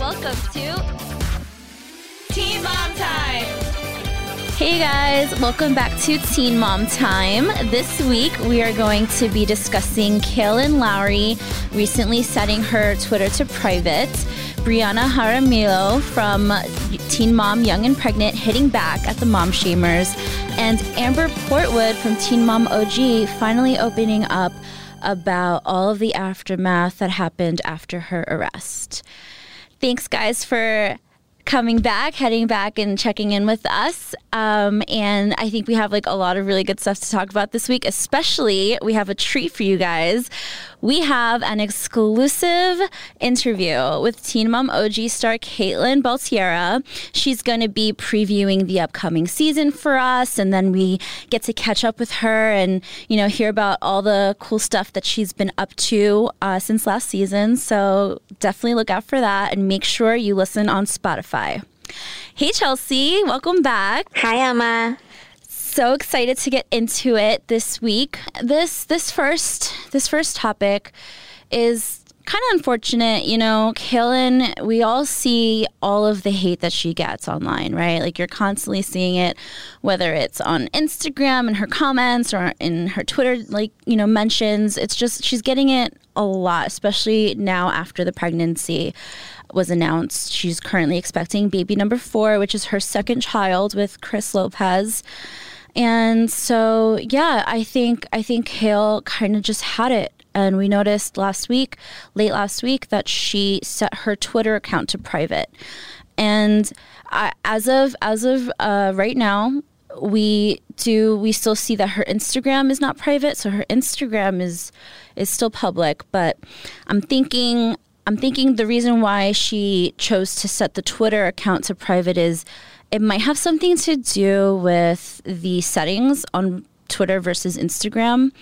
welcome to Teen Mom Time. Hey guys, welcome back to Teen Mom Time. This week we are going to be discussing Kailyn Lowry recently setting her Twitter to private, Brianna Jaramillo from Teen Mom Young and Pregnant hitting back at the mom shamers, and Amber Portwood from Teen Mom OG finally opening up about all of the aftermath that happened after her arrest. Thanks, guys, for coming back, heading back, and checking in with us. Um, and I think we have like a lot of really good stuff to talk about this week. Especially, we have a treat for you guys. We have an exclusive interview with Teen Mom OG star Catelynn Baltierra. She's going to be previewing the upcoming season for us, and then we get to catch up with her and you know hear about all the cool stuff that she's been up to uh, since last season. So definitely look out for that, and make sure you listen on Spotify. Hey Chelsea, welcome back. Hi Emma. So excited to get into it this week. This this first this first topic is kind of unfortunate, you know, Kailyn, we all see all of the hate that she gets online, right? Like you're constantly seeing it, whether it's on Instagram and her comments or in her Twitter, like, you know, mentions. It's just, she's getting it a lot, especially now after the pregnancy was announced. She's currently expecting baby number four, which is her second child with Chris Lopez. And so, yeah, I think I think Kail kind of just had it and we noticed last week, late last week, that she set her Twitter account to private. And I, as of as of uh, right now, we do we still see that her Instagram is not private, so her Instagram is is still public. But I'm thinking I'm thinking the reason why she chose to set the Twitter account to private is it might have something to do with the settings on Twitter versus Instagram.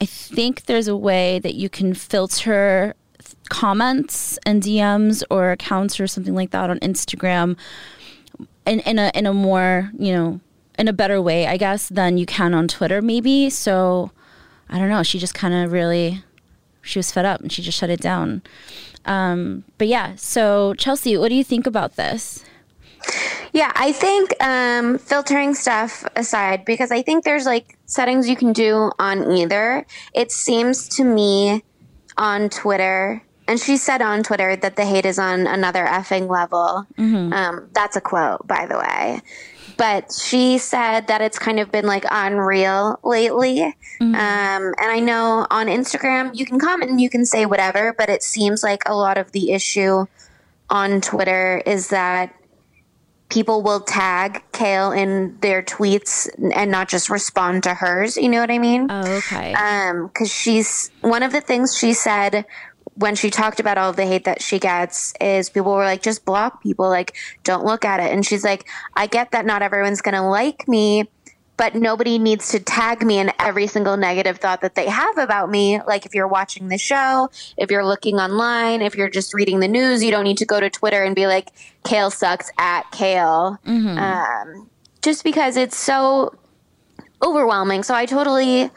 I think there's a way that you can filter comments and DMs or accounts or something like that on Instagram in, in a in a more, you know, in a better way, I guess, than you can on Twitter maybe. So I don't know. She just kind of really she was fed up and she just shut it down. Um, but yeah, so Chelsea, what do you think about this? Yeah, I think um, filtering stuff aside, because I think there's like settings you can do on either. It seems to me on Twitter, and she said on Twitter that the hate is on another effing level. Mm-hmm. Um, that's a quote, by the way. But she said that it's kind of been like unreal lately. Mm-hmm. Um, and I know on Instagram, you can comment and you can say whatever, but it seems like a lot of the issue on Twitter is that people will tag Kail in their tweets and not just respond to hers. You know what I mean? Oh, okay. Um, because she's one of the things she said when she talked about all the hate that she gets is people were like, just block people, like don't look at it. And she's like, I get that not everyone's gonna like me, but nobody needs to tag me in every single negative thought that they have about me. Like if you're watching the show, if you're looking online, if you're just reading the news, you don't need to go to Twitter and be like, Kail sucks at Kail. Mm-hmm. Um, just because it's so overwhelming. So I totally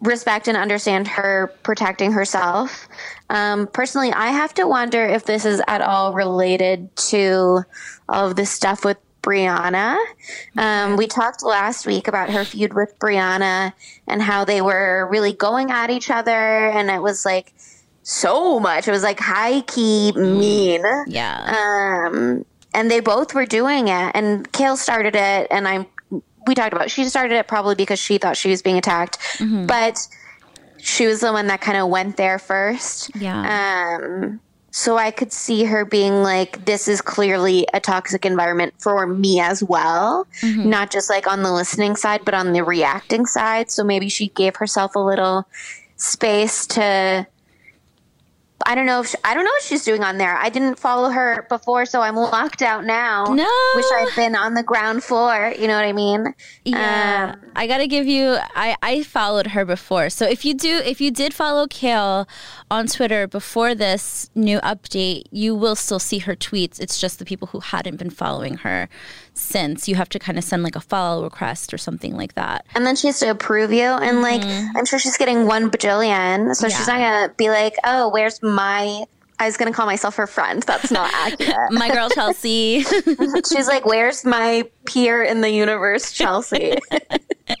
respect and understand her protecting herself. Um, personally, I have to wonder if this is at all related to all of the stuff with Brianna. Um, we talked last week about her feud with Brianna and how they were really going at each other, and it was like so much. It was like high key mean. Yeah. Um, and they both were doing it, and Kail started it, and I'm. We talked about she started it probably because she thought she was being attacked, mm-hmm. but she was the one that kind of went there first. Yeah. Um, so I could see her being like, this is clearly a toxic environment for me as well. Mm-hmm. Not just like on the listening side, but on the reacting side. So maybe she gave herself a little space to I don't know if she, I don't know what she's doing on there. I didn't follow her before, so I'm locked out now. No, wish I'd been on the ground floor. You know what I mean? Yeah, um, I gotta give you. I I followed her before, so if you do, if you did follow Kail on Twitter before this new update, you will still see her tweets. It's just the people who hadn't been following her since you have to kind of send like a follow request or something like that. And then she has to approve you. And mm-hmm. like, I'm sure she's getting one bajillion. So yeah. she's not going to be like, oh, where's my I was going to call myself her friend. That's not accurate. My girl Chelsea. She's like, "Where's my peer in the universe, Chelsea?"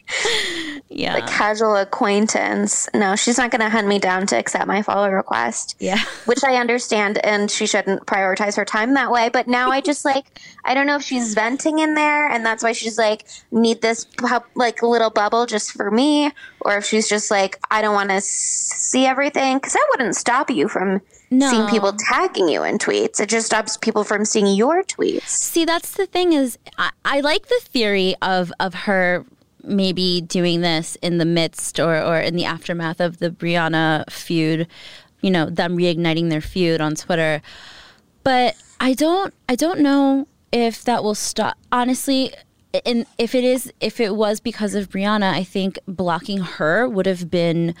yeah. like casual acquaintance. No, she's not going to hunt me down to accept my follow request. Yeah. Which I understand, and she shouldn't prioritize her time that way. But now I just like, I don't know if she's venting in there, and that's why she's like, need this like little bubble just for me, or if she's just like, I don't want to see everything, because that wouldn't stop you from no. seeing people tagging you in tweets. It just stops people from seeing your tweets. See, that's the thing is, I, I like the theory of of her maybe doing this in the midst or, or in the aftermath of the Brianna feud, you know, them reigniting their feud on Twitter. But I don't I don't know if that will stop honestly and if it is if it was because of Brianna, I think blocking her would have been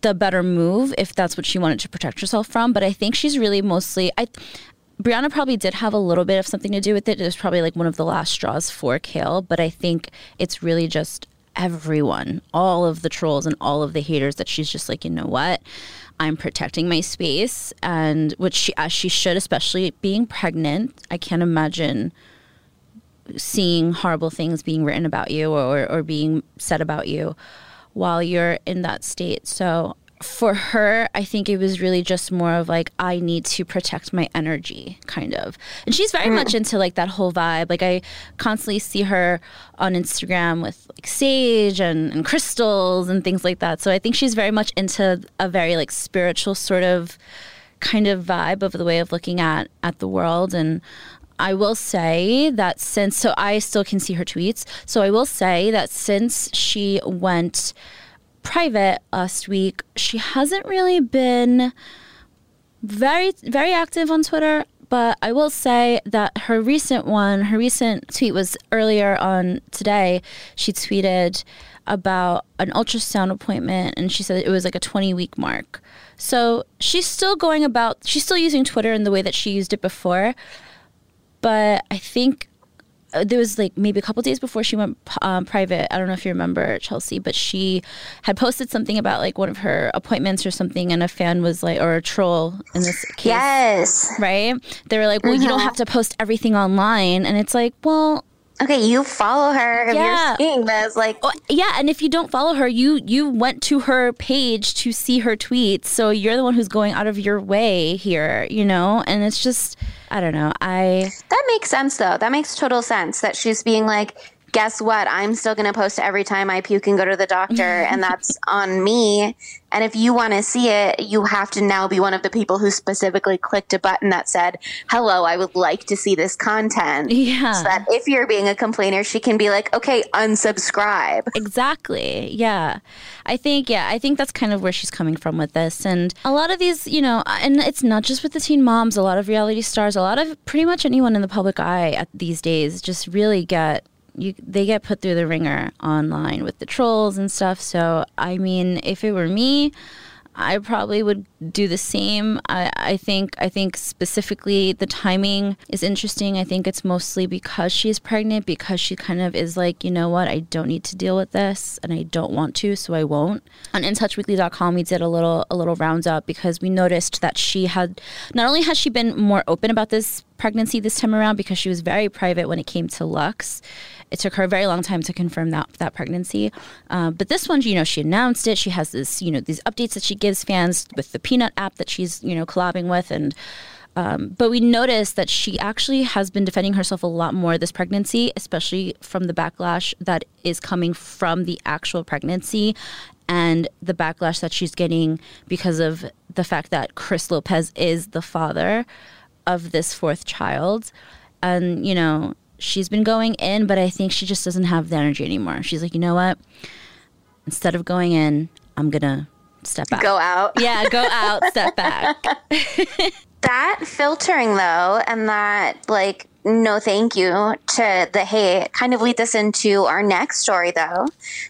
the better move if that's what she wanted to protect herself from. But I think she's really mostly I Brianna probably did have a little bit of something to do with it. It was probably like one of the last straws for Kail, but I think it's really just everyone, all of the trolls and all of the haters that she's just like, you know what? I'm protecting my space and which she as she should, especially being pregnant. I can't imagine seeing horrible things being written about you or, or being said about you while you're in that state. So for her, I think it was really just more of like, I need to protect my energy, kind of. And she's very mm. much into like that whole vibe. Like, I constantly see her on Instagram with like sage and, and crystals and things like that. So I think she's very much into a very like spiritual sort of kind of vibe of the way of looking at at the world and I will say that since so I still can see her tweets. So I will say that since she went private last week, she hasn't really been very, very active on Twitter. But I will say that her recent one, her recent tweet was earlier on today. She tweeted about an ultrasound appointment and she said it was like a 20 week mark. So she's still going about, she's still using Twitter in the way that she used it before. But I think there was like maybe a couple days before she went um, private. I don't know if you remember Chelsea, but she had posted something about like one of her appointments or something, and a fan was like, or a troll in this case, yes, right? They were like, "Well, you don't mm-hmm. have to post everything online," and it's like, well, Okay, you follow her if yeah. you're seeing this. Like oh, Yeah, and if you don't follow her, you you went to her page to see her tweets. So you're the one who's going out of your way here, you know? And it's just I don't know. I That makes sense though. That makes total sense that she's being like guess what? I'm still going to post every time I puke and go to the doctor, and that's on me. And if you want to see it, you have to now be one of the people who specifically clicked a button that said, Hello, I would like to see this content. Yeah. So that if you're being a complainer, she can be like, Okay, unsubscribe. Exactly. Yeah. I think, yeah, I think that's kind of where she's coming from with this. And a lot of these, you know, and it's not just with the teen moms, a lot of reality stars, a lot of pretty much anyone in the public eye at these days just really get you they get put through the ringer online with the trolls and stuff. So I mean, if it were me, I probably would do the same. I, I think I think specifically the timing is interesting. I think it's mostly because she's pregnant, because she kind of is like, you know what, I don't need to deal with this and I don't want to, so I won't. On InTouchWeekly.com we did a little a little roundup because we noticed that she had not only has she been more open about this pregnancy this time around because she was very private when it came to Lux it took her a very long time to confirm that that pregnancy. Uh, but this one, you know, she announced it. She has this, you know, these updates that she gives fans with the Peanut app that she's, you know, collabing with, and um, but we noticed that she actually has been defending herself a lot more this pregnancy, especially from the backlash that is coming from the actual pregnancy and the backlash that she's getting because of the fact that Chris Lopez is the father of this fourth child. And, you know, she's been going in, but I think she just doesn't have the energy anymore. She's like, you know what? Instead of going in, I'm gonna step out. Go out. Yeah, go out, step back. that filtering though, and that like no thank you to the hate kind of lead us into our next story though,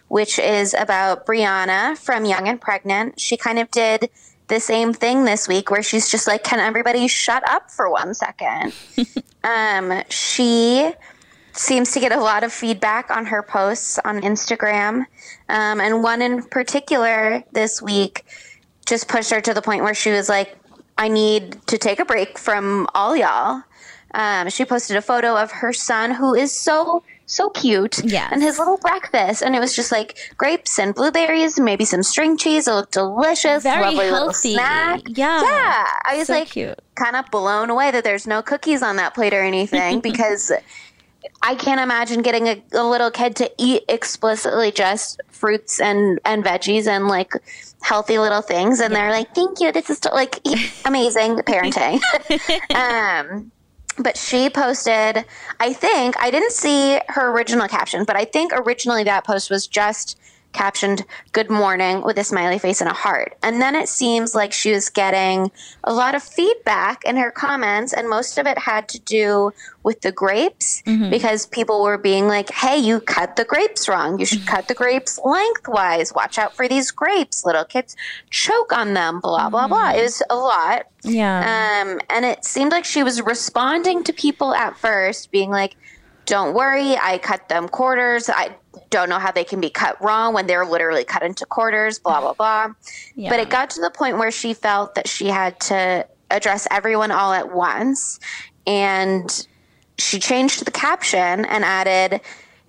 which is about Brianna from Young and Pregnant. She kind of did the same thing this week where she's just like, can everybody shut up for one second? um, she seems to get a lot of feedback on her posts on Instagram. Um, and one in particular this week just pushed her to the point where she was like, I need to take a break from all y'all. Um, she posted a photo of her son who is so so cute. Yes. And his little breakfast. And it was just like grapes and blueberries, maybe some string cheese. It looked delicious. Very lovely little healthy. snack. Yeah. Yeah. I was So like cute. kind of blown away that there's no cookies on that plate or anything because I can't imagine getting a, a little kid to eat explicitly just fruits and, and veggies and like healthy little things. And they're like, thank you. This is like amazing parenting. um, but she posted, I think, I didn't see her original caption, but I think originally that post was just captioned good morning with a smiley face and a heart. And then it seems like she was getting a lot of feedback in her comments, and most of it had to do with the grapes mm-hmm. because people were being like, hey, you cut the grapes wrong. You should mm-hmm. cut the grapes lengthwise. Watch out for these grapes. Little kids choke on them, blah, blah, blah. Mm-hmm. It was a lot. Yeah. Um, and it seemed like she was responding to people at first, being like, don't worry, I cut them quarters. I don't know how they can be cut wrong when they're literally cut into quarters, blah, blah, blah. Yeah. But it got to the point where she felt that she had to address everyone all at once. And she changed the caption and added,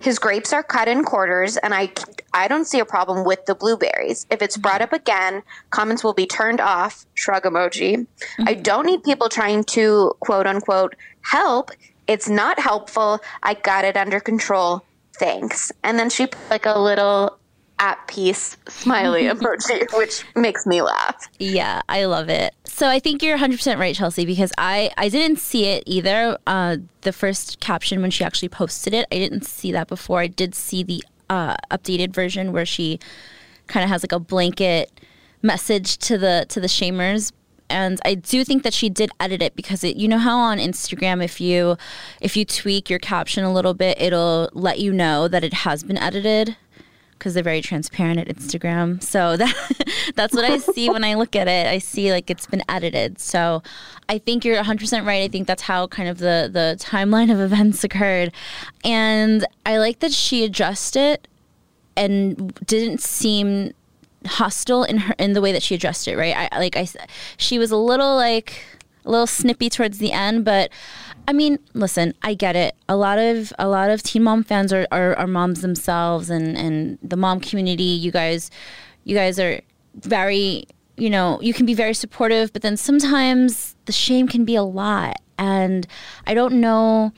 his grapes are cut in quarters, and I, I don't see a problem with the blueberries. If it's brought mm-hmm. up again, comments will be turned off. Shrug emoji. I mm-hmm. don't need people trying to quote unquote help. It's not helpful. I got it under control. Thanks. And then she put like a little at peace smiley emoji, which makes me laugh. Yeah, I love it. So I think you're 100% right, Chelsea, because I, I didn't see it either. Uh, the first caption when she actually posted it, I didn't see that before. I did see the uh, updated version where she kind of has like a blanket message to the to the shamers. And I do think that she did edit it because it, you know how on Instagram, if you if you tweak your caption a little bit, it'll let you know that it has been edited because they're very transparent at Instagram. So that that's what I see when I look at it. I see like it's been edited. So I think you're 100% right. I think that's how kind of the the timeline of events occurred. And I like that she addressed it and didn't seem hostile in her in the way that she addressed it, right? I like I she was a little like a little snippy towards the end, but I mean, listen, I get it. A lot of a lot of Teen Mom fans are, are, are moms themselves, and and the mom community. You guys, you guys are very, you know, you can be very supportive, but then sometimes the shame can be a lot, and I don't know,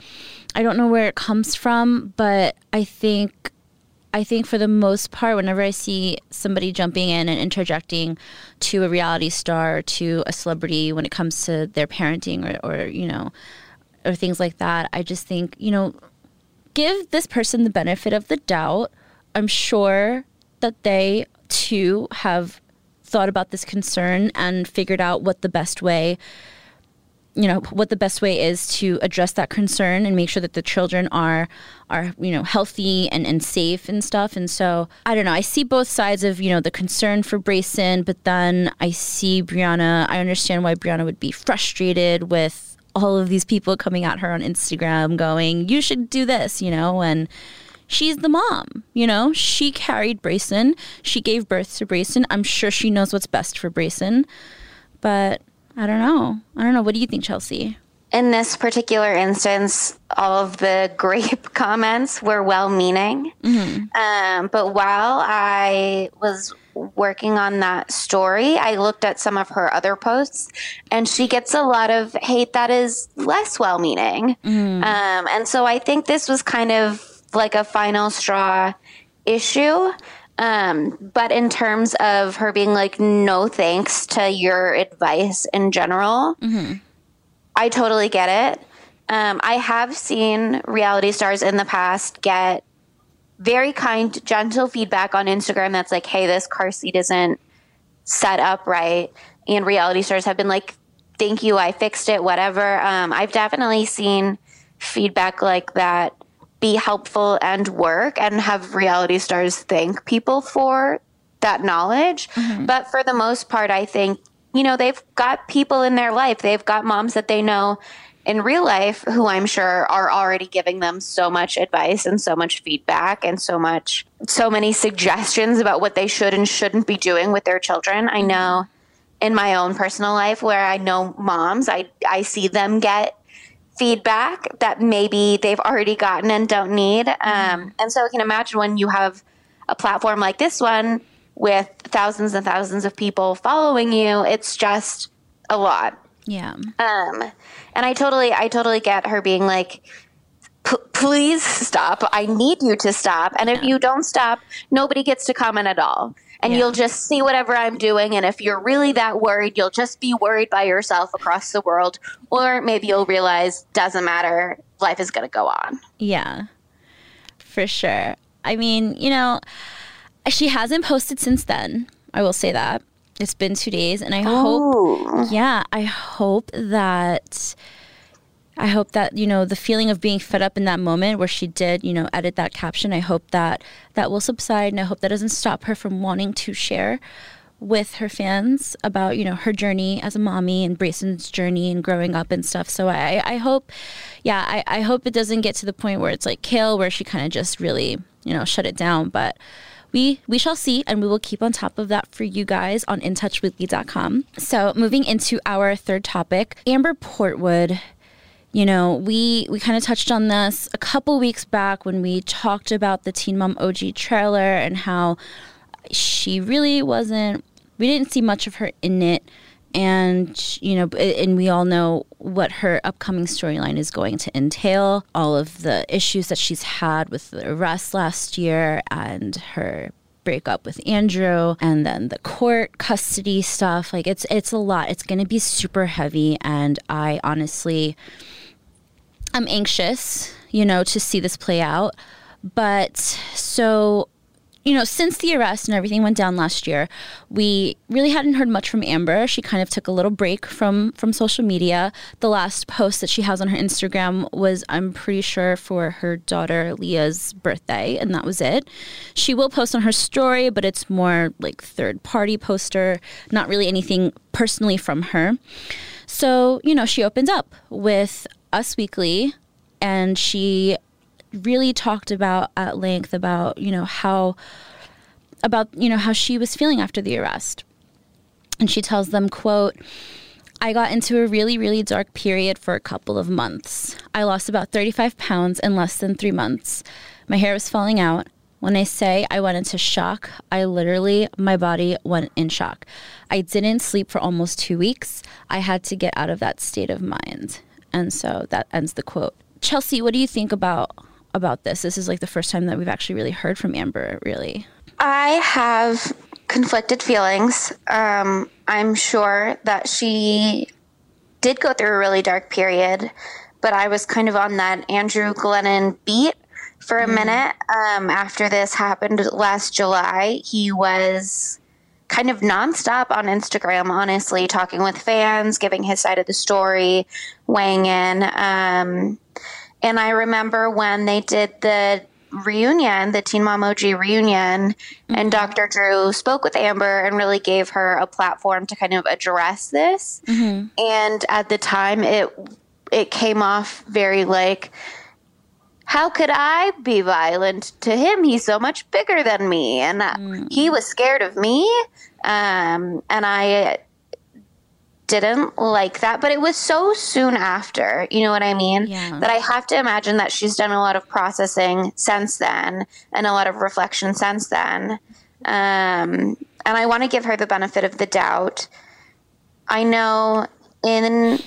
I don't know where it comes from, but I think I think for the most part, whenever I see somebody jumping in and interjecting to a reality star, to a celebrity when it comes to their parenting or, or you know, or things like that, I just think, you know, give this person the benefit of the doubt. I'm sure that they too have thought about this concern and figured out what the best way you know what the best way is to address that concern and make sure that the children are are you know healthy and, and safe and stuff. And so i don't know. I see both sides of you know the concern for brayson but then i see brianna. I understand why brianna would be frustrated with all of these people coming at her on instagram going you should do this you know and she's the mom you know? She carried brayson. She gave birth to brayson. I'm sure she knows what's best for brayson. But I don't know. I don't know. What do you think, Chelsea? In this particular instance, all of the grape comments were well meaning. Um, but while I was working on that story, I looked at some of her other posts, and she gets a lot of hate that is less well meaning. Um, and so I think this was kind of like a final straw issue. Um, but in terms of her being like, no thanks to your advice in general, I totally get it. Um, I have seen reality stars in the past get very kind, gentle feedback on Instagram that's like, hey, this car seat isn't set up right. And reality stars have been like, thank you, I fixed it, whatever. Um, I've definitely seen feedback like that be helpful and work and have reality stars thank people for that knowledge. Mm-hmm. But for the most part, I think, you know, they've got people in their life, they've got moms that they know in real life who I'm sure are already giving them so much advice and so much feedback and so much, so many suggestions about what they should and shouldn't be doing with their children. I know in my own personal life where I know moms, I, I see them get feedback that maybe they've already gotten and don't need. Um, and so I can imagine when you have a platform like this one with thousands and thousands of people following you, it's just a lot. Yeah. Um, and I totally, I totally get her being like, "P- please stop. I need you to stop. And if you don't stop, nobody gets to comment at all. And Yeah. you'll just see whatever I'm doing. And if you're really that worried, you'll just be worried by yourself across the world. Or maybe you'll realize doesn't matter. Life is going to go on. Yeah, for sure. I mean, you know, she hasn't posted since then. I will say that. It's been two days, and I hope, yeah, I hope that. I hope that you know the feeling of being fed up in that moment where she did you know edit that caption. I hope that that will subside, and I hope that doesn't stop her from wanting to share with her fans about you know her journey as a mommy and Brayson's journey and growing up and stuff. So I, I hope, yeah, I, I hope it doesn't get to the point where it's like Kail, where she kind of just really you know shut it down. But we we shall see, and we will keep on top of that for you guys on InTouchWeekly.com. So moving into our third topic, Amber Portwood you know, we we kind of touched on this a couple weeks back when we talked about the Teen Mom OG trailer and how she really wasn't. We didn't see much of her in it, and you know, and we all know what her upcoming storyline is going to entail. All of the issues that she's had with the arrest last year and her breakup with Andrew and then the court custody stuff like it's it's a lot it's going to be super heavy and I honestly I'm anxious, you know, to see this play out. But so, you know, since the arrest and everything went down last year, we really hadn't heard much from Amber. She kind of took a little break from from social media. The last post that she has on her Instagram was, I'm pretty sure, for her daughter Leah's birthday, and that was it. She will post on her story, but it's more like third party poster, not really anything personally from her. So, you know, she opened up with Us Weekly and she really talked about at length about, you know, how about, you know, how she was feeling after the arrest. And she tells them, quote, I got into a really, really dark period for a couple of months. I lost about 35 pounds in less than three months. My hair was falling out. When I say I went into shock, I literally, my body went in shock. I didn't sleep for almost two weeks. I had to get out of that state of mind. And so that ends the quote. Chelsea, what do you think about about this? This is like the first time that we've actually really heard from Amber, really. I have conflicted feelings. Um, I'm sure that she did go through a really dark period, but I was kind of on that Andrew Glennon beat for a minute. Um, after this happened last July, he was kind of nonstop on Instagram, honestly, talking with fans, giving his side of the story, weighing in. Um, and I remember when they did the reunion, the Teen Mom OG reunion, and Dr. Drew spoke with Amber and really gave her a platform to kind of address this. And at the time, it it came off very like, how could I be violent to him? He's so much bigger than me, and uh, he was scared of me. Um, and I didn't like that, but it was so soon after, you know what I mean? Yeah. That I have to imagine that she's done a lot of processing since then and a lot of reflection since then. Um, and I want to give her the benefit of the doubt. I know in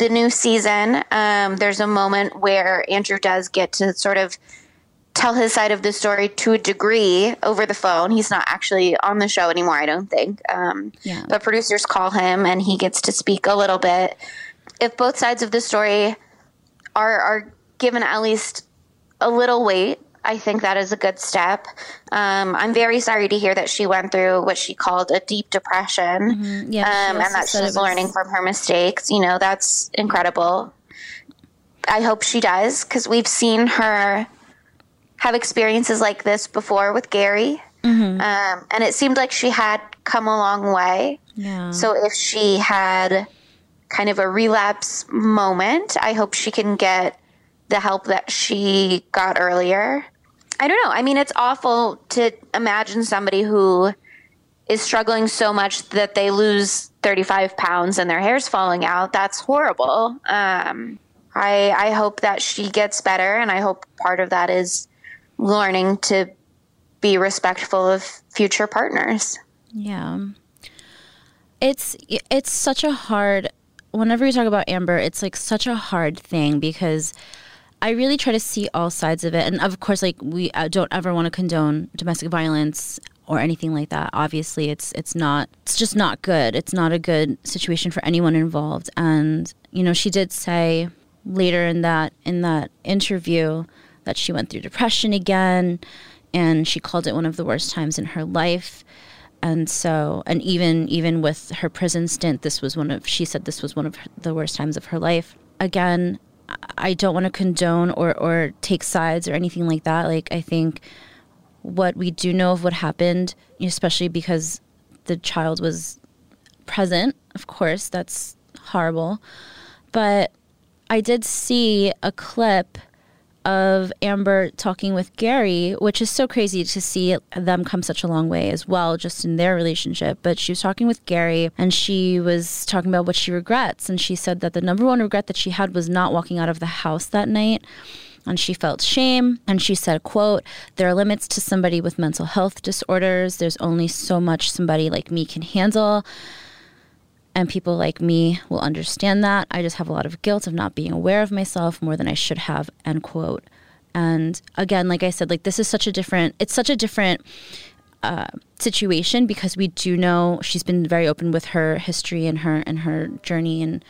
the new season, um, there's a moment where Andrew does get to sort of tell his side of the story to a degree over the phone. He's not actually on the show anymore, I don't think. Um, Yeah. But producers call him and he gets to speak a little bit. If both sides of the story are, are given at least a little weight, I think that is a good step. Um, I'm very sorry to hear that she went through what she called a deep depression Yeah, um, and that she's learning from her mistakes. You know, that's incredible. I hope she does because we've seen her have experiences like this before with Gary. Mm-hmm. Um, and it seemed like she had come a long way. Yeah. So if she had kind of a relapse moment, I hope she can get the help that she got earlier. I don't know. I mean, it's awful to imagine somebody who is struggling so much that they lose 35 pounds and their hair's falling out. That's horrible. Um, I, I hope that she gets better, and I hope part of that is learning to be respectful of future partners. Yeah. It's it's such a hard whenever you talk about Amber, it's like such a hard thing because I really try to see all sides of it. And of course, like we uh, don't ever want to condone domestic violence or anything like that. Obviously, it's it's not it's just not good. It's not a good situation for anyone involved. And you know, she did say later in that in that interview that she went through depression again and she called it one of the worst times in her life and so and even even with her prison stint this was one of she said this was one of the worst times of her life again i don't want to condone or or take sides or anything like that. Like i think what we do know of what happened especially because the child was present of course that's horrible. But i did see a clip of Amber talking with Gary, which is so crazy to see them come such a long way as well, just in their relationship. But she was talking with Gary and she was talking about what she regrets. And she said that the number one regret that she had was not walking out of the house that night and she felt shame and she said quote there are limits to somebody with mental health disorders there's only so much somebody like me can handle and people like me will understand that. I just have a lot of guilt of not being aware of myself more than I should have, end quote. And again, like I said, like this is such a different, it's such a different uh, situation because we do know she's been very open with her history and her and her journey and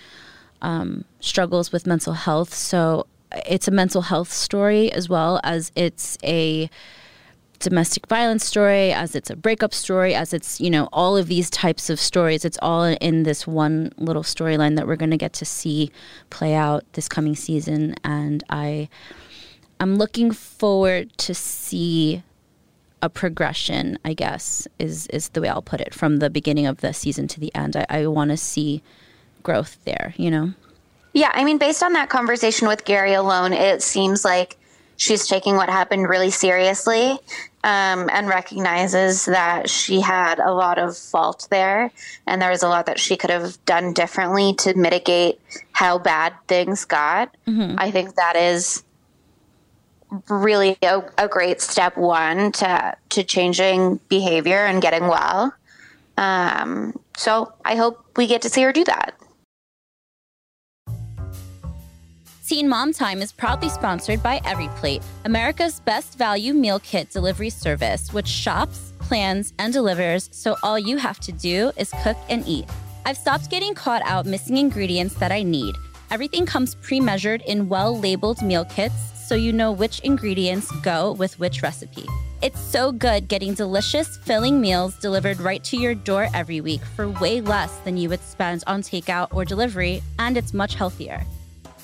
um, struggles with mental health. So it's a mental health story as well as it's a domestic violence story, as it's a breakup story, as it's, you know, all of these types of stories. It's all in this one little storyline that we're going to get to see play out this coming season. And I, I'm looking forward to see a progression, I guess, is, is the way I'll put it, from the beginning of the season to the end. I, I want to see growth there, you know? Yeah, I mean, based on that conversation with Gary alone, it seems like she's taking what happened really seriously um, and recognizes that she had a lot of fault there and there was a lot that she could have done differently to mitigate how bad things got. Mm-hmm. I think that is really a, a, great step one to to changing behavior and getting well. Um, so I hope we get to see her do that. Teen Mom Time is proudly sponsored by EveryPlate, America's best value meal kit delivery service, which shops, plans, and delivers so all you have to do is cook and eat. I've stopped getting caught out missing ingredients that I need. Everything comes pre measured in well labeled meal kits so you know which ingredients go with which recipe. It's so good getting delicious, filling meals delivered right to your door every week for way less than you would spend on takeout or delivery, and it's much healthier.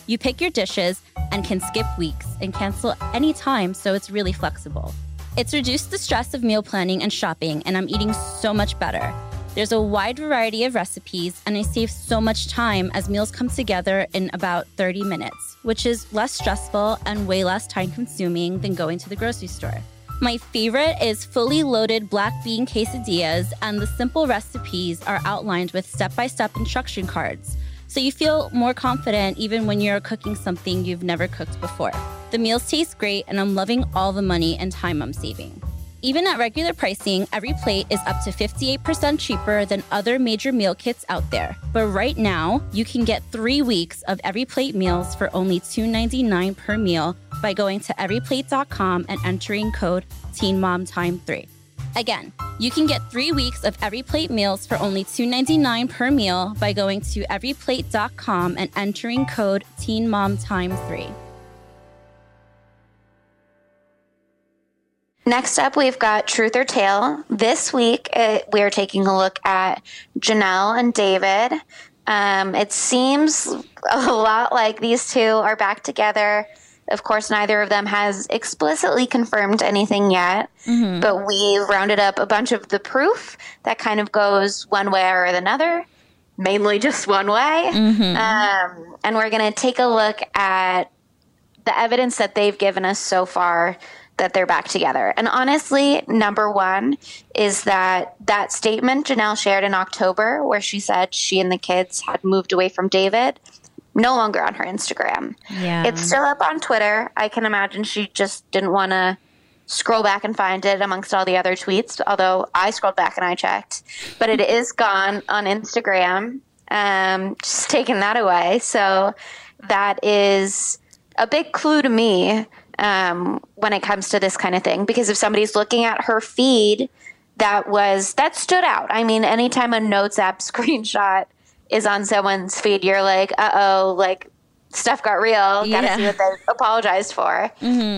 You pick your dishes and can skip weeks and cancel anytime, so it's really flexible. It's reduced the stress of meal planning and shopping, and I'm eating so much better. There's a wide variety of recipes, and I save so much time as meals come together in about 30 minutes, which is less stressful and way less time consuming than going to the grocery store. My favorite is fully loaded black bean quesadillas, and the simple recipes are outlined with step by step instruction cards so you feel more confident even when you're cooking something you've never cooked before. The meals taste great, and I'm loving all the money and time I'm saving. Even at regular pricing, every plate is up to 58% cheaper than other major meal kits out there. But right now, you can get three weeks of every plate meals for only $2.99 per meal by going to everyplate.com and entering code TeenMomTime3. Again, you can get three weeks of EveryPlate meals for only $2.99 per meal by going to everyplate.com and entering code TeenMomTime3. Next up, we've got Truth or Tale. This week, it, we are taking a look at Jenelle and David. Um, it seems a lot like these two are back together of course, neither of them has explicitly confirmed anything yet, mm-hmm. but we rounded up a bunch of the proof that kind of goes one way or another, mainly just one way. Mm-hmm. Um, and we're going to take a look at the evidence that they've given us so far that they're back together. And honestly, number one is that that statement Jenelle shared in October, where she said she and the kids had moved away from David, no longer on her Instagram. Yeah. It's still up on Twitter. I can imagine she just didn't want to scroll back and find it amongst all the other tweets, although I scrolled back and I checked. But it is gone on Instagram. Um, just taking that away. So that is a big clue to me um, when it comes to this kind of thing. Because if somebody's looking at her feed, that was that stood out. I mean, anytime a Notes app screenshot is on someone's feed, you're like, uh oh, like stuff got real. Gotta see what they apologized for.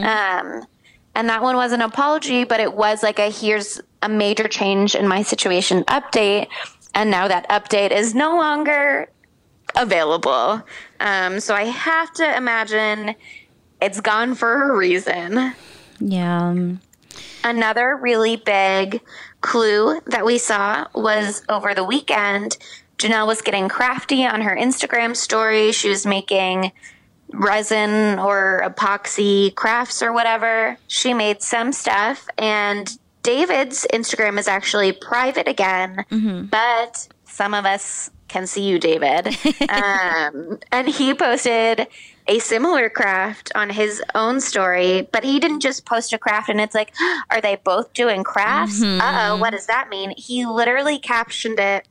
Um, and that one was an apology, but it was like a here's a major change in my situation update. And now that update is no longer available. Um, so I have to imagine it's gone for a reason. Yeah. Another really big clue that we saw was over the weekend. Jenelle was getting crafty on her Instagram story. She was making resin or epoxy crafts or whatever. She made some stuff, and David's Instagram is actually private again, but some of us can see you, David. um, and he posted a similar craft on his own story, but he didn't just post a craft and it's like, are they both doing crafts? Uh oh, what does that mean? He literally captioned it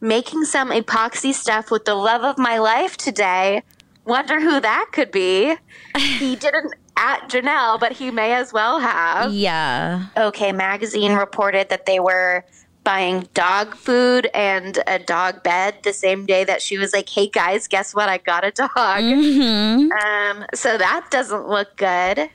making some epoxy stuff with the love of my life today. Wonder who that could be. he didn't at Jenelle, but he may as well have. Yeah. OK Magazine reported that they were buying dog food and a dog bed the same day that she was like, "Hey guys, guess what? I got a dog." Mm-hmm. Um, so that doesn't look good.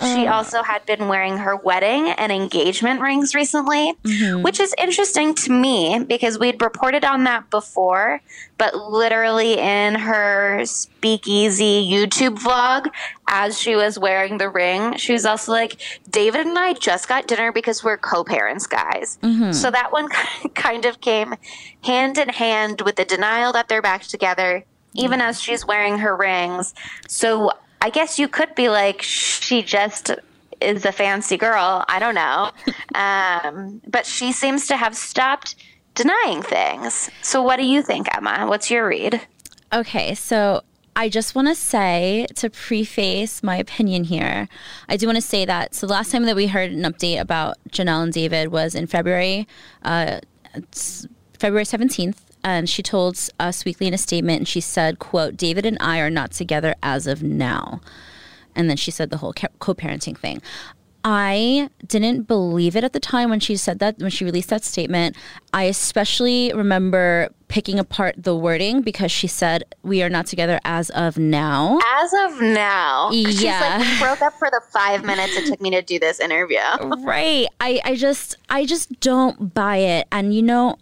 She oh. also had been wearing her wedding and engagement rings recently, mm-hmm. which is interesting to me because we'd reported on that before, but literally in her speakeasy YouTube vlog, as she was wearing the ring, she was also like, David and I just got dinner because we're co parents, guys. Mm-hmm. So that one kind of came hand in hand with the denial that they're back together, even as she's wearing her rings. So I guess you could be like, she just is a fancy girl. I don't know. um, but she seems to have stopped denying things. So, what do you think, Emma? What's your read? Okay, so I just want to say to preface my opinion here, I do want to say that. So the last time that we heard an update about Jenelle and David was in February, uh, February seventeenth, and she told Us Weekly in a statement, and she said, "quote David and I are not together as of now," and then she said the whole co-parenting thing. I didn't believe it at the time when she said that, when she released that statement. I especially remember picking apart the wording because she said, We are not together as of now. As of now, she's Yeah. like, we broke up for the five minutes it took me to do this interview. Right. I, I just I just don't buy it. And you know,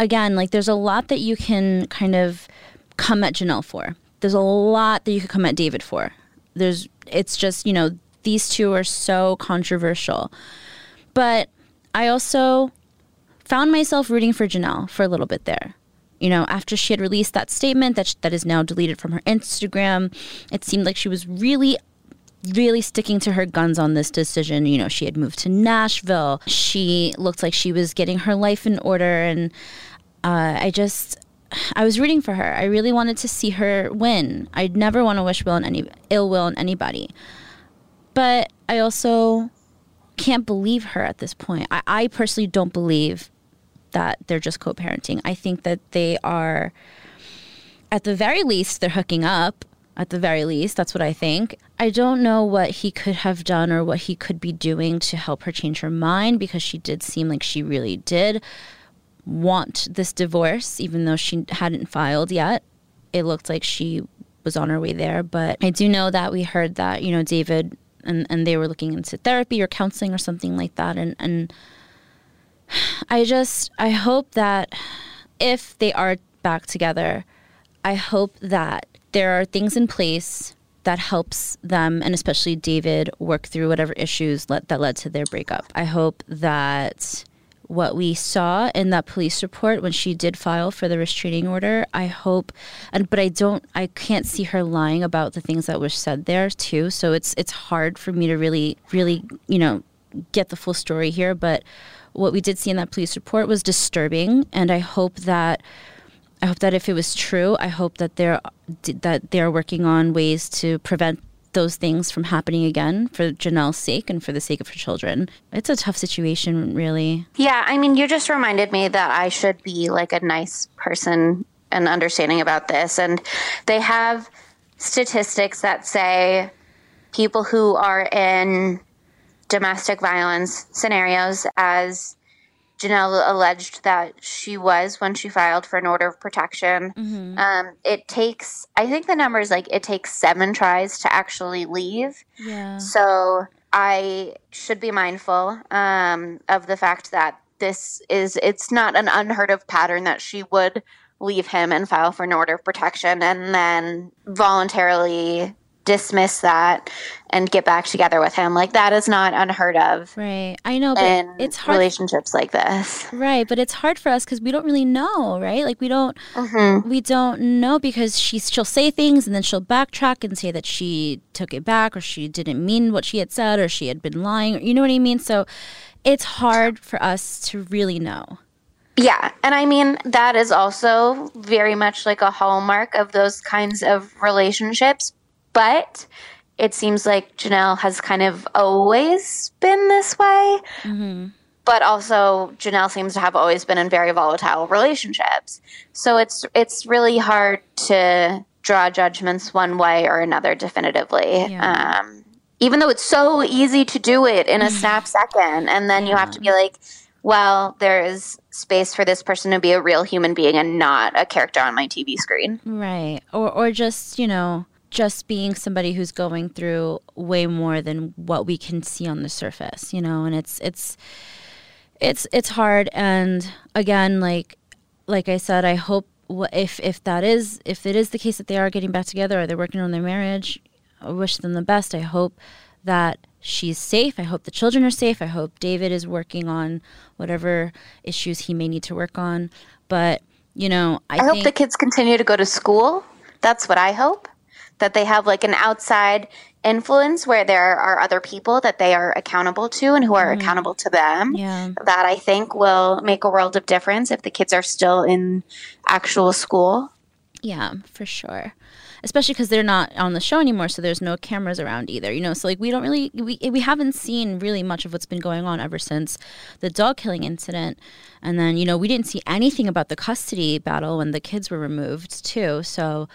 again, like there's a lot that you can kind of come at Jenelle for. There's a lot that you could come at David for. There's it's just, you know, these two are so controversial. But I also found myself rooting for Jenelle for a little bit there. You know, after she had released that statement that that is now deleted from her Instagram, it seemed like she was really really sticking to her guns on this decision. You know, she had moved to Nashville. She looked like she was getting her life in order. And uh, I just, I was rooting for her. I really wanted to see her win. I'd never want to wish will any ill will on anybody. But I also can't believe her at this point. I, I personally don't believe that they're just co-parenting. I think that they are, at the very least, they're hooking up. At the very least, that's what I think. I don't know what he could have done or what he could be doing to help her change her mind because she did seem like she really did want this divorce, even though she hadn't filed yet. It looked like she was on her way there. But I do know that we heard that, you know, David and, and they were looking into therapy or counseling or something like that. And, and I just, I hope that if they are back together, I hope that there are things in place that helps them and especially David work through whatever issues let, that led to their breakup. I hope that what we saw in that police report when she did file for the restraining order. I hope, and but I don't, I can't see her lying about the things that were said there too. So it's it's hard for me to really, really, you know, get the full story here. But what we did see in that police report was disturbing, and I hope that. I hope that if it was true, I hope that they're that they're working on ways to prevent those things from happening again for Jenelle's sake and for the sake of her children. It's a tough situation, really. Yeah, I mean, you just reminded me that I should be like a nice person and understanding about this. And they have statistics that say people who are in domestic violence scenarios as Jenelle alleged that she was when she filed for an order of protection. Mm-hmm. Um, it takes, I think the number is like it takes seven tries to actually leave. Yeah. So I should be mindful um, of the fact that this is, it's not an unheard of pattern that she would leave him and file for an order of protection and then voluntarily dismiss that and get back together with him. Like that is not unheard of. Right. I know, but it's hard relationships like this. Right, but it's hard for us because we don't really know, right? Like we don't mm-hmm. we don't know because she she'll say things and then she'll backtrack and say that she took it back or she didn't mean what she had said or she had been lying. You know what I mean? So it's hard for us to really know. Yeah, and I mean that is also very much like a hallmark of those kinds of relationships but it seems like Jenelle has kind of always been this way. Mm-hmm. But also, Jenelle seems to have always been in very volatile relationships. So it's it's really hard to draw judgments one way or another definitively. Yeah. Um, even though it's so easy to do it in a mm. snap second, and then yeah. you have to be like, well, there is space for this person to be a real human being and not a character on my TV screen. Right. Or or just, you know, just being somebody who's going through way more than what we can see on the surface, you know, and it's it's it's it's hard and again like like I said, I hope if if that is if it is the case that they are getting back together or they're working on their marriage, I wish them the best. I hope that she's safe. I hope the children are safe. I hope David is working on whatever issues he may need to work on. But, you know, I, I hope the kids continue to go to school. That's what I hope that they have like an outside influence where there are other people that they are accountable to and who are mm. accountable to them. Yeah. That I think will make a world of difference if the kids are still in actual school. Yeah, for sure. Especially because they're not on the show anymore, so there's no cameras around either. You know, so like we don't really we we haven't seen really much of what's been going on ever since the dog killing incident, and then you know we didn't see anything about the custody battle when the kids were removed too. So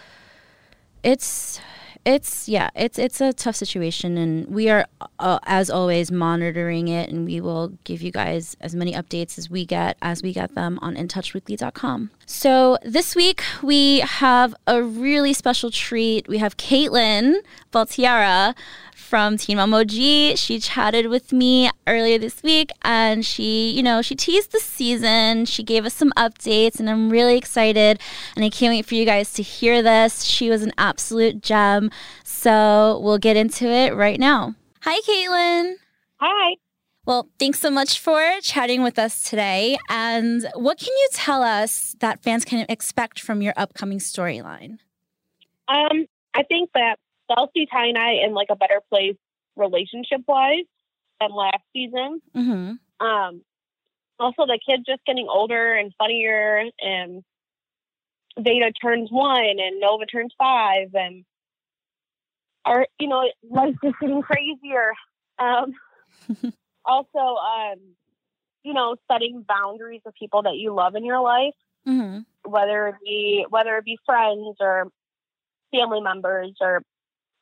it's it's yeah it's it's a tough situation and we are uh, as always monitoring it and we will give you guys as many updates as we get as we get them on intouchweekly.com so this week we have a really special treat. We have Catelynn Baltierra from Teen Mom OG. She chatted with me earlier this week and she, you know, she teased the season. She gave us some updates and I'm really excited and I can't wait for you guys to hear this. She was an absolute gem. So we'll get into it right now. Hi, Catelynn. Hi. Well, thanks so much for chatting with us today. And what can you tell us that fans can expect from your upcoming storyline? Um, I think that they'll see Ty and I in like a better place relationship wise than last season. Mm-hmm. Um, also, the kids just getting older and funnier, and Vaeda turns one, and Nova turns five, and are you know life's just getting crazier. Um, also, um, you know, setting boundaries with people that you love in your life, mm-hmm. whether it be whether it be friends or family members or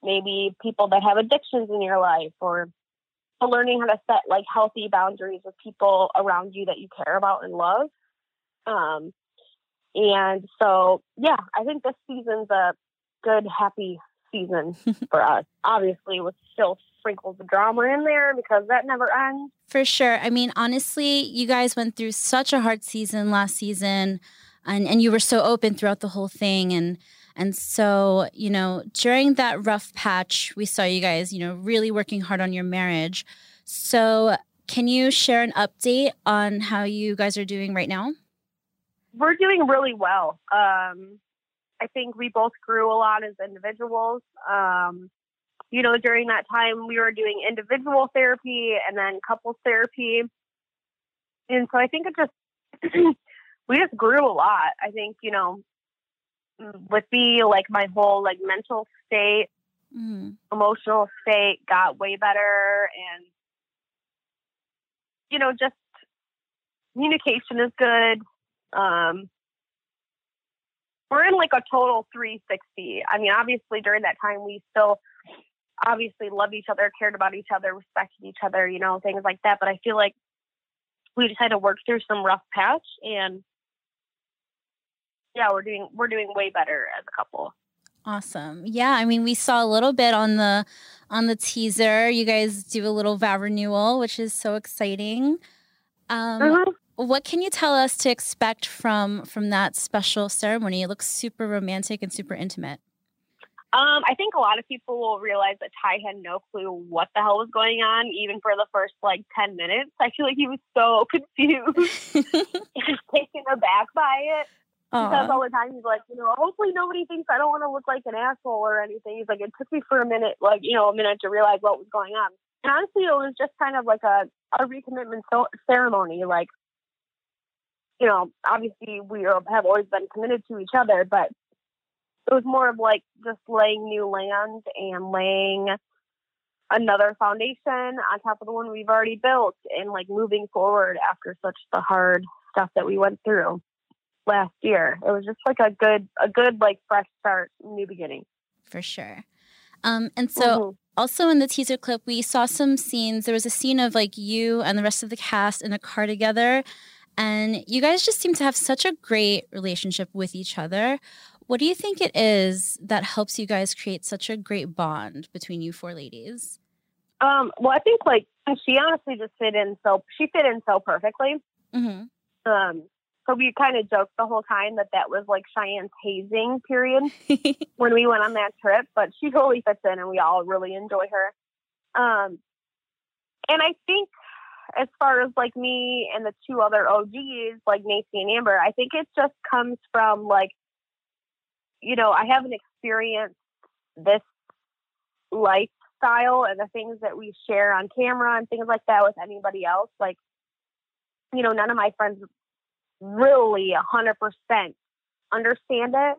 maybe people that have addictions in your life or learning how to set like healthy boundaries with people around you that you care about and love. Um, and so, yeah, I think this season's a good, happy season for us. Obviously, with still sprinkles of drama in there because that never ends. For sure. I mean, honestly, you guys went through such a hard season last season, and, and you were so open throughout the whole thing. And and so, you know, during that rough patch, we saw you guys, you know, really working hard on your marriage. So, can you share an update on how you guys are doing right now? We're doing really well. Um, I think we both grew a lot as individuals. Um, you know, during that time, we were doing individual therapy and then couples therapy. And so I think it just, we just grew a lot. I think, you know, with me, like my whole like mental state, mm-hmm. emotional state got way better. And, you know, just communication is good. Um, we're in like a total 360. I mean, obviously during that time, we still obviously loved each other, cared about each other, respected each other, you know, things like that. But I feel like we just had to work through some rough patch and yeah, we're doing we're doing way better as a couple. Awesome. Yeah, I mean we saw a little bit on the on the teaser. You guys do a little vow renewal, which is so exciting. Um, uh-huh. What can you tell us to expect from from that special ceremony? It looks super romantic and super intimate. Um, I think a lot of people will realize that Ty had no clue what the hell was going on, even for the first like 10 minutes. I feel like he was so confused and taken aback by it. He says uh-huh. all the time, he's like, you know, hopefully nobody thinks I don't want to look like an asshole or anything. He's like, it took me for a minute, like, you know, a minute to realize what was going on. And honestly, it was just kind of like a, a recommitment so- ceremony. Like, you know, obviously we have always been committed to each other, but it was more of like just laying new land and laying another foundation on top of the one we've already built and like moving forward after such the hard stuff that we went through last year. It was just like a good a good like fresh start, new beginning. For sure. Um and so mm-hmm. also in the teaser clip we saw some scenes. There was a scene of like you and the rest of the cast in a car together and you guys just seem to have such a great relationship with each other. What do you think it is that helps you guys create such a great bond between you four ladies? Um, well, I think like she honestly just fit in so she fit in so perfectly. Mm-hmm. Um, so we kind of joked the whole time that that was like Cheyenne's hazing period when we went on that trip, but she totally fits in, and we all really enjoy her. Um, and I think as far as like me and the two other OGs, like Macy and Amber, I think it just comes from like you know, I haven't experienced this lifestyle and the things that we share on camera and things like that with anybody else. Like, you know, none of my friends really a hundred percent understand it,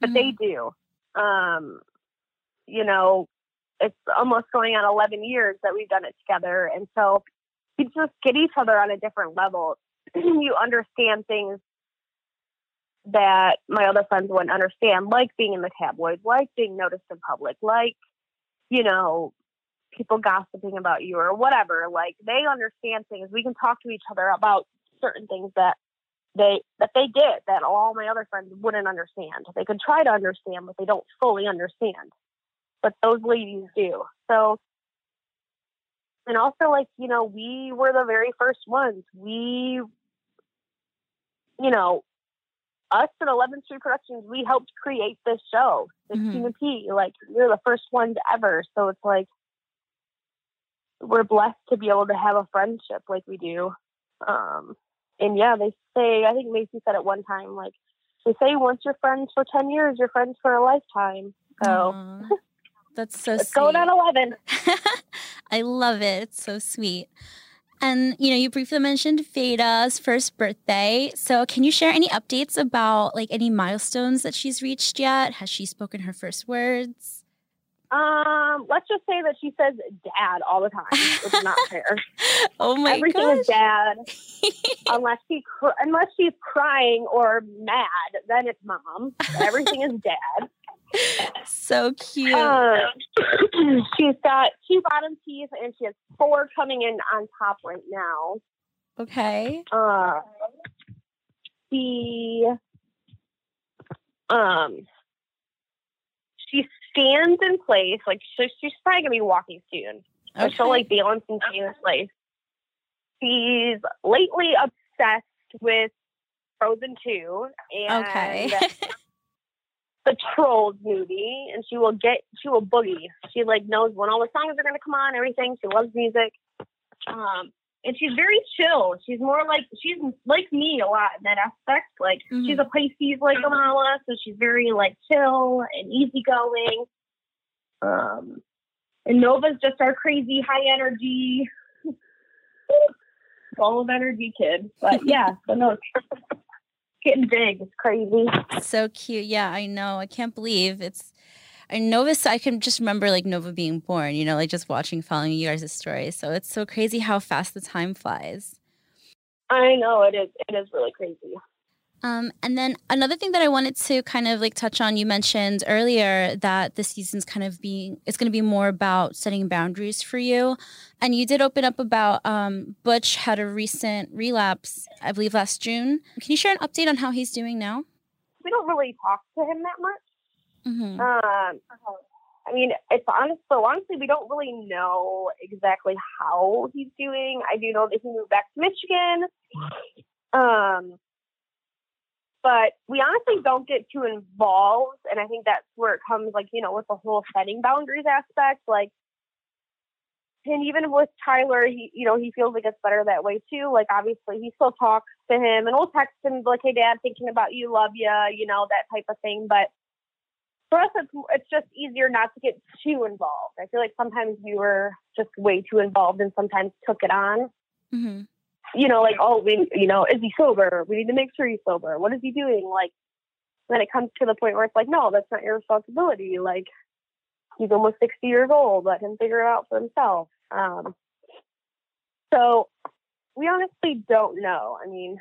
but mm-hmm. they do. Um, you know, it's almost going on 11 years that we've done it together. And so you just get each other on a different level. you understand things that my other friends wouldn't understand, like being in the tabloids, like being noticed in public, like, you know, people gossiping about you or whatever. Like they understand things. We can talk to each other about certain things that they that they did that all my other friends wouldn't understand. They could try to understand, but they don't fully understand. But those ladies do. So and also like, you know, we were the very first ones. We you know, us at 11th Street Productions, we helped create this show, the mm-hmm. P. Like, we're the first ones ever. So it's like, we're blessed to be able to have a friendship like we do. Um, and yeah, they say, I think Macy said at one time, like, they say once you're friends for 10 years, you're friends for a lifetime. So that's so sweet. going on 11. I love it. It's so sweet. And you know, you briefly mentioned Vaeda's first birthday. So, can you share any updates about like any milestones that she's reached yet? Has she spoken her first words? Um, let's just say that she says "dad" all the time, which is not fair. oh my Everything gosh. is "dad," unless she cr- unless she's crying or mad, then it's "mom." Everything is "dad." so cute. Uh, she's got two bottom teeth and she has four coming in on top right now. Okay. Uh, she um she stands in place like so she's probably gonna be walking soon. Okay. So she'll like balance and stay in place. She's lately obsessed with Frozen 2 and okay. the Trolls movie, and she will get she will boogie. She like knows when all the songs are gonna come on, everything. She loves music. Um, and she's very chill. She's more like she's like me a lot in that aspect. Like mm-hmm. she's a Pisces like Amala, so she's very like chill and easygoing. Um, and Nova's just our crazy high energy, full of energy kid. But yeah, so no, it's getting big. It's crazy. So cute. Yeah, I know. I can't believe it's I Nova, I can just remember like Nova being born, you know, like just watching, following you guys' stories. So it's so crazy how fast the time flies. I know it is. It is really crazy. Um, and then another thing that I wanted to kind of like touch on, you mentioned earlier that this season's kind of being, it's going to be more about setting boundaries for you. And you did open up about um, Butch had a recent relapse, I believe last June. Can you share an update on how he's doing now? We don't really talk to him that much. Mm-hmm. Um, I mean, it's honest. So honestly, we don't really know exactly how he's doing. I do know that he moved back to Michigan. Um, but we honestly don't get too involved, and I think that's where it comes, like you know, with the whole setting boundaries aspect. Like, and even with Tyler, he, you know, he feels like it's better that way too. Like, obviously, he still talks to him, and we'll text him like, "Hey, Dad, thinking about you, love you," you know, that type of thing. But for us, it's, it's just easier not to get too involved. I feel like sometimes we were just way too involved and sometimes took it on. Mm-hmm. You know, like, oh, we, you know, is he sober? We need to make sure he's sober. What is he doing? Like, then it comes to the point where it's like, no, that's not your responsibility. Like, he's almost 60 years old. Let him figure it out for himself. Um, so we honestly don't know. I mean,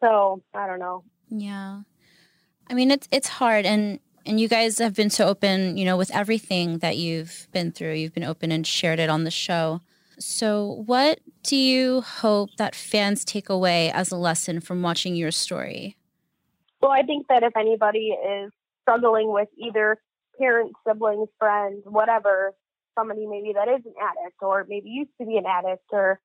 so I don't know. Yeah. I mean, it's it's hard, and and you guys have been so open, you know, with everything that you've been through. You've been open and shared it on the show. So, what do you hope that fans take away as a lesson from watching your story? Well, I think that if anybody is struggling with either parents, siblings, friends, whatever, somebody maybe that is an addict or maybe used to be an addict or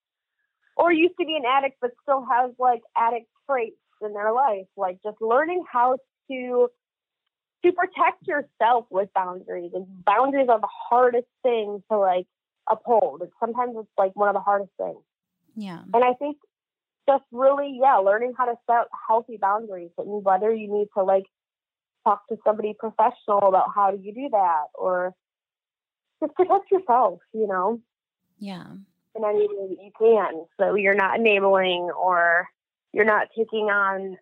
or used to be an addict but still has like addict traits in their life, like just learning how to to protect yourself with boundaries. And boundaries are the hardest thing to like uphold. And sometimes it's like one of the hardest things. Yeah. And I think just really, yeah, learning how to set healthy boundaries and whether you need to like talk to somebody professional about how do you do that or just protect yourself, you know? Yeah. In any way that you can. So you're not enabling or you're not taking on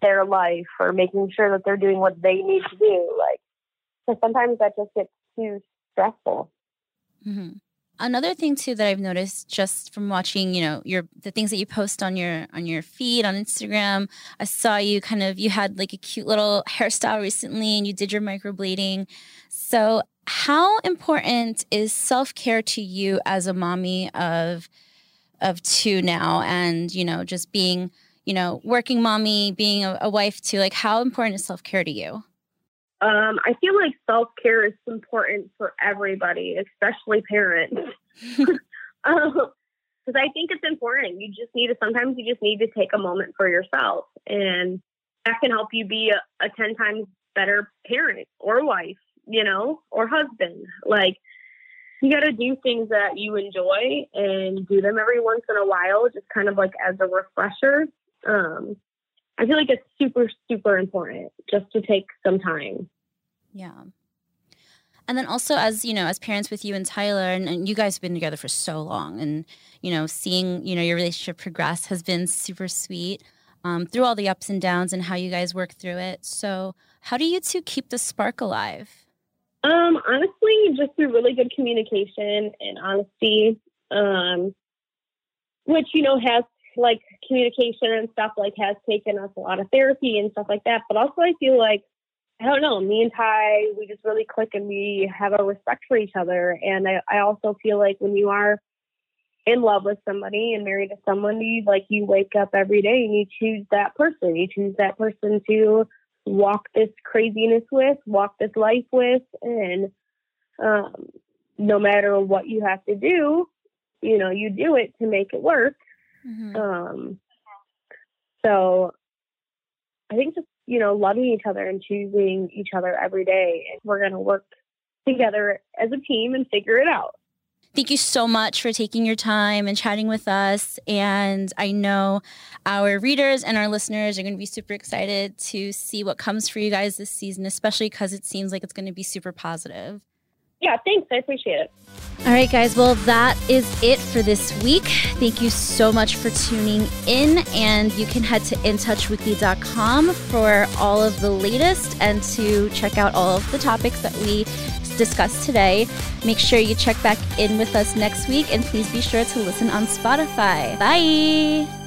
their life or making sure that they're doing what they need to do. Like, because sometimes that just gets too stressful. Mm-hmm. Another thing too that I've noticed just from watching, you know, your the things that you post on your on your feed on Instagram. I saw you kind of you had like a cute little hairstyle recently, and you did your microblading. So, how important is self care to you as a mommy of of two now, and you know, just being you know, working mommy, being a, a wife too, like how important is self care to you? Um, I feel like self care is important for everybody, especially parents. Because um, I think it's important. You just need to, sometimes you just need to take a moment for yourself. And that can help you be a, a 10 times better parent or wife, you know, or husband. Like, you got to do things that you enjoy and do them every once in a while, just kind of like as a refresher um, I feel like it's super, super important just to take some time. Yeah. And then also as, you know, as parents with you and Tyler and, and, you guys have been together for so long and, you know, seeing, you know, your relationship progress has been super sweet um, through all the ups and downs and how you guys work through it. So how do you two keep the spark alive? Um, honestly, just through really good communication and honesty. Um, which, you know, has like communication and stuff like has taken us a lot of therapy and stuff like that. But also I feel like I don't know, me and Ty, we just really click and we have a respect for each other. And I, I also feel like when you are in love with somebody and married to somebody, like you wake up every day and you choose that person. You choose that person to walk this craziness with, walk this life with, and um, no matter what you have to do, you know, you do it to make it work. Mm-hmm. Um, so I think just, you know, loving each other and choosing each other every day. And we're going to work together as a team and figure it out. Thank you so much for taking your time and chatting with us. And I know our readers and our listeners are going to be super excited to see what comes for you guys this season, especially because it seems like it's going to be super positive. Yeah, thanks. I appreciate it. All right, guys. Well, that is it for this week. Thank you so much for tuning in. And you can head to intouchweekly.com for all of the latest and to check out all of the topics that we discussed today. Make sure you check back in with us next week and please be sure to listen on Spotify. Bye.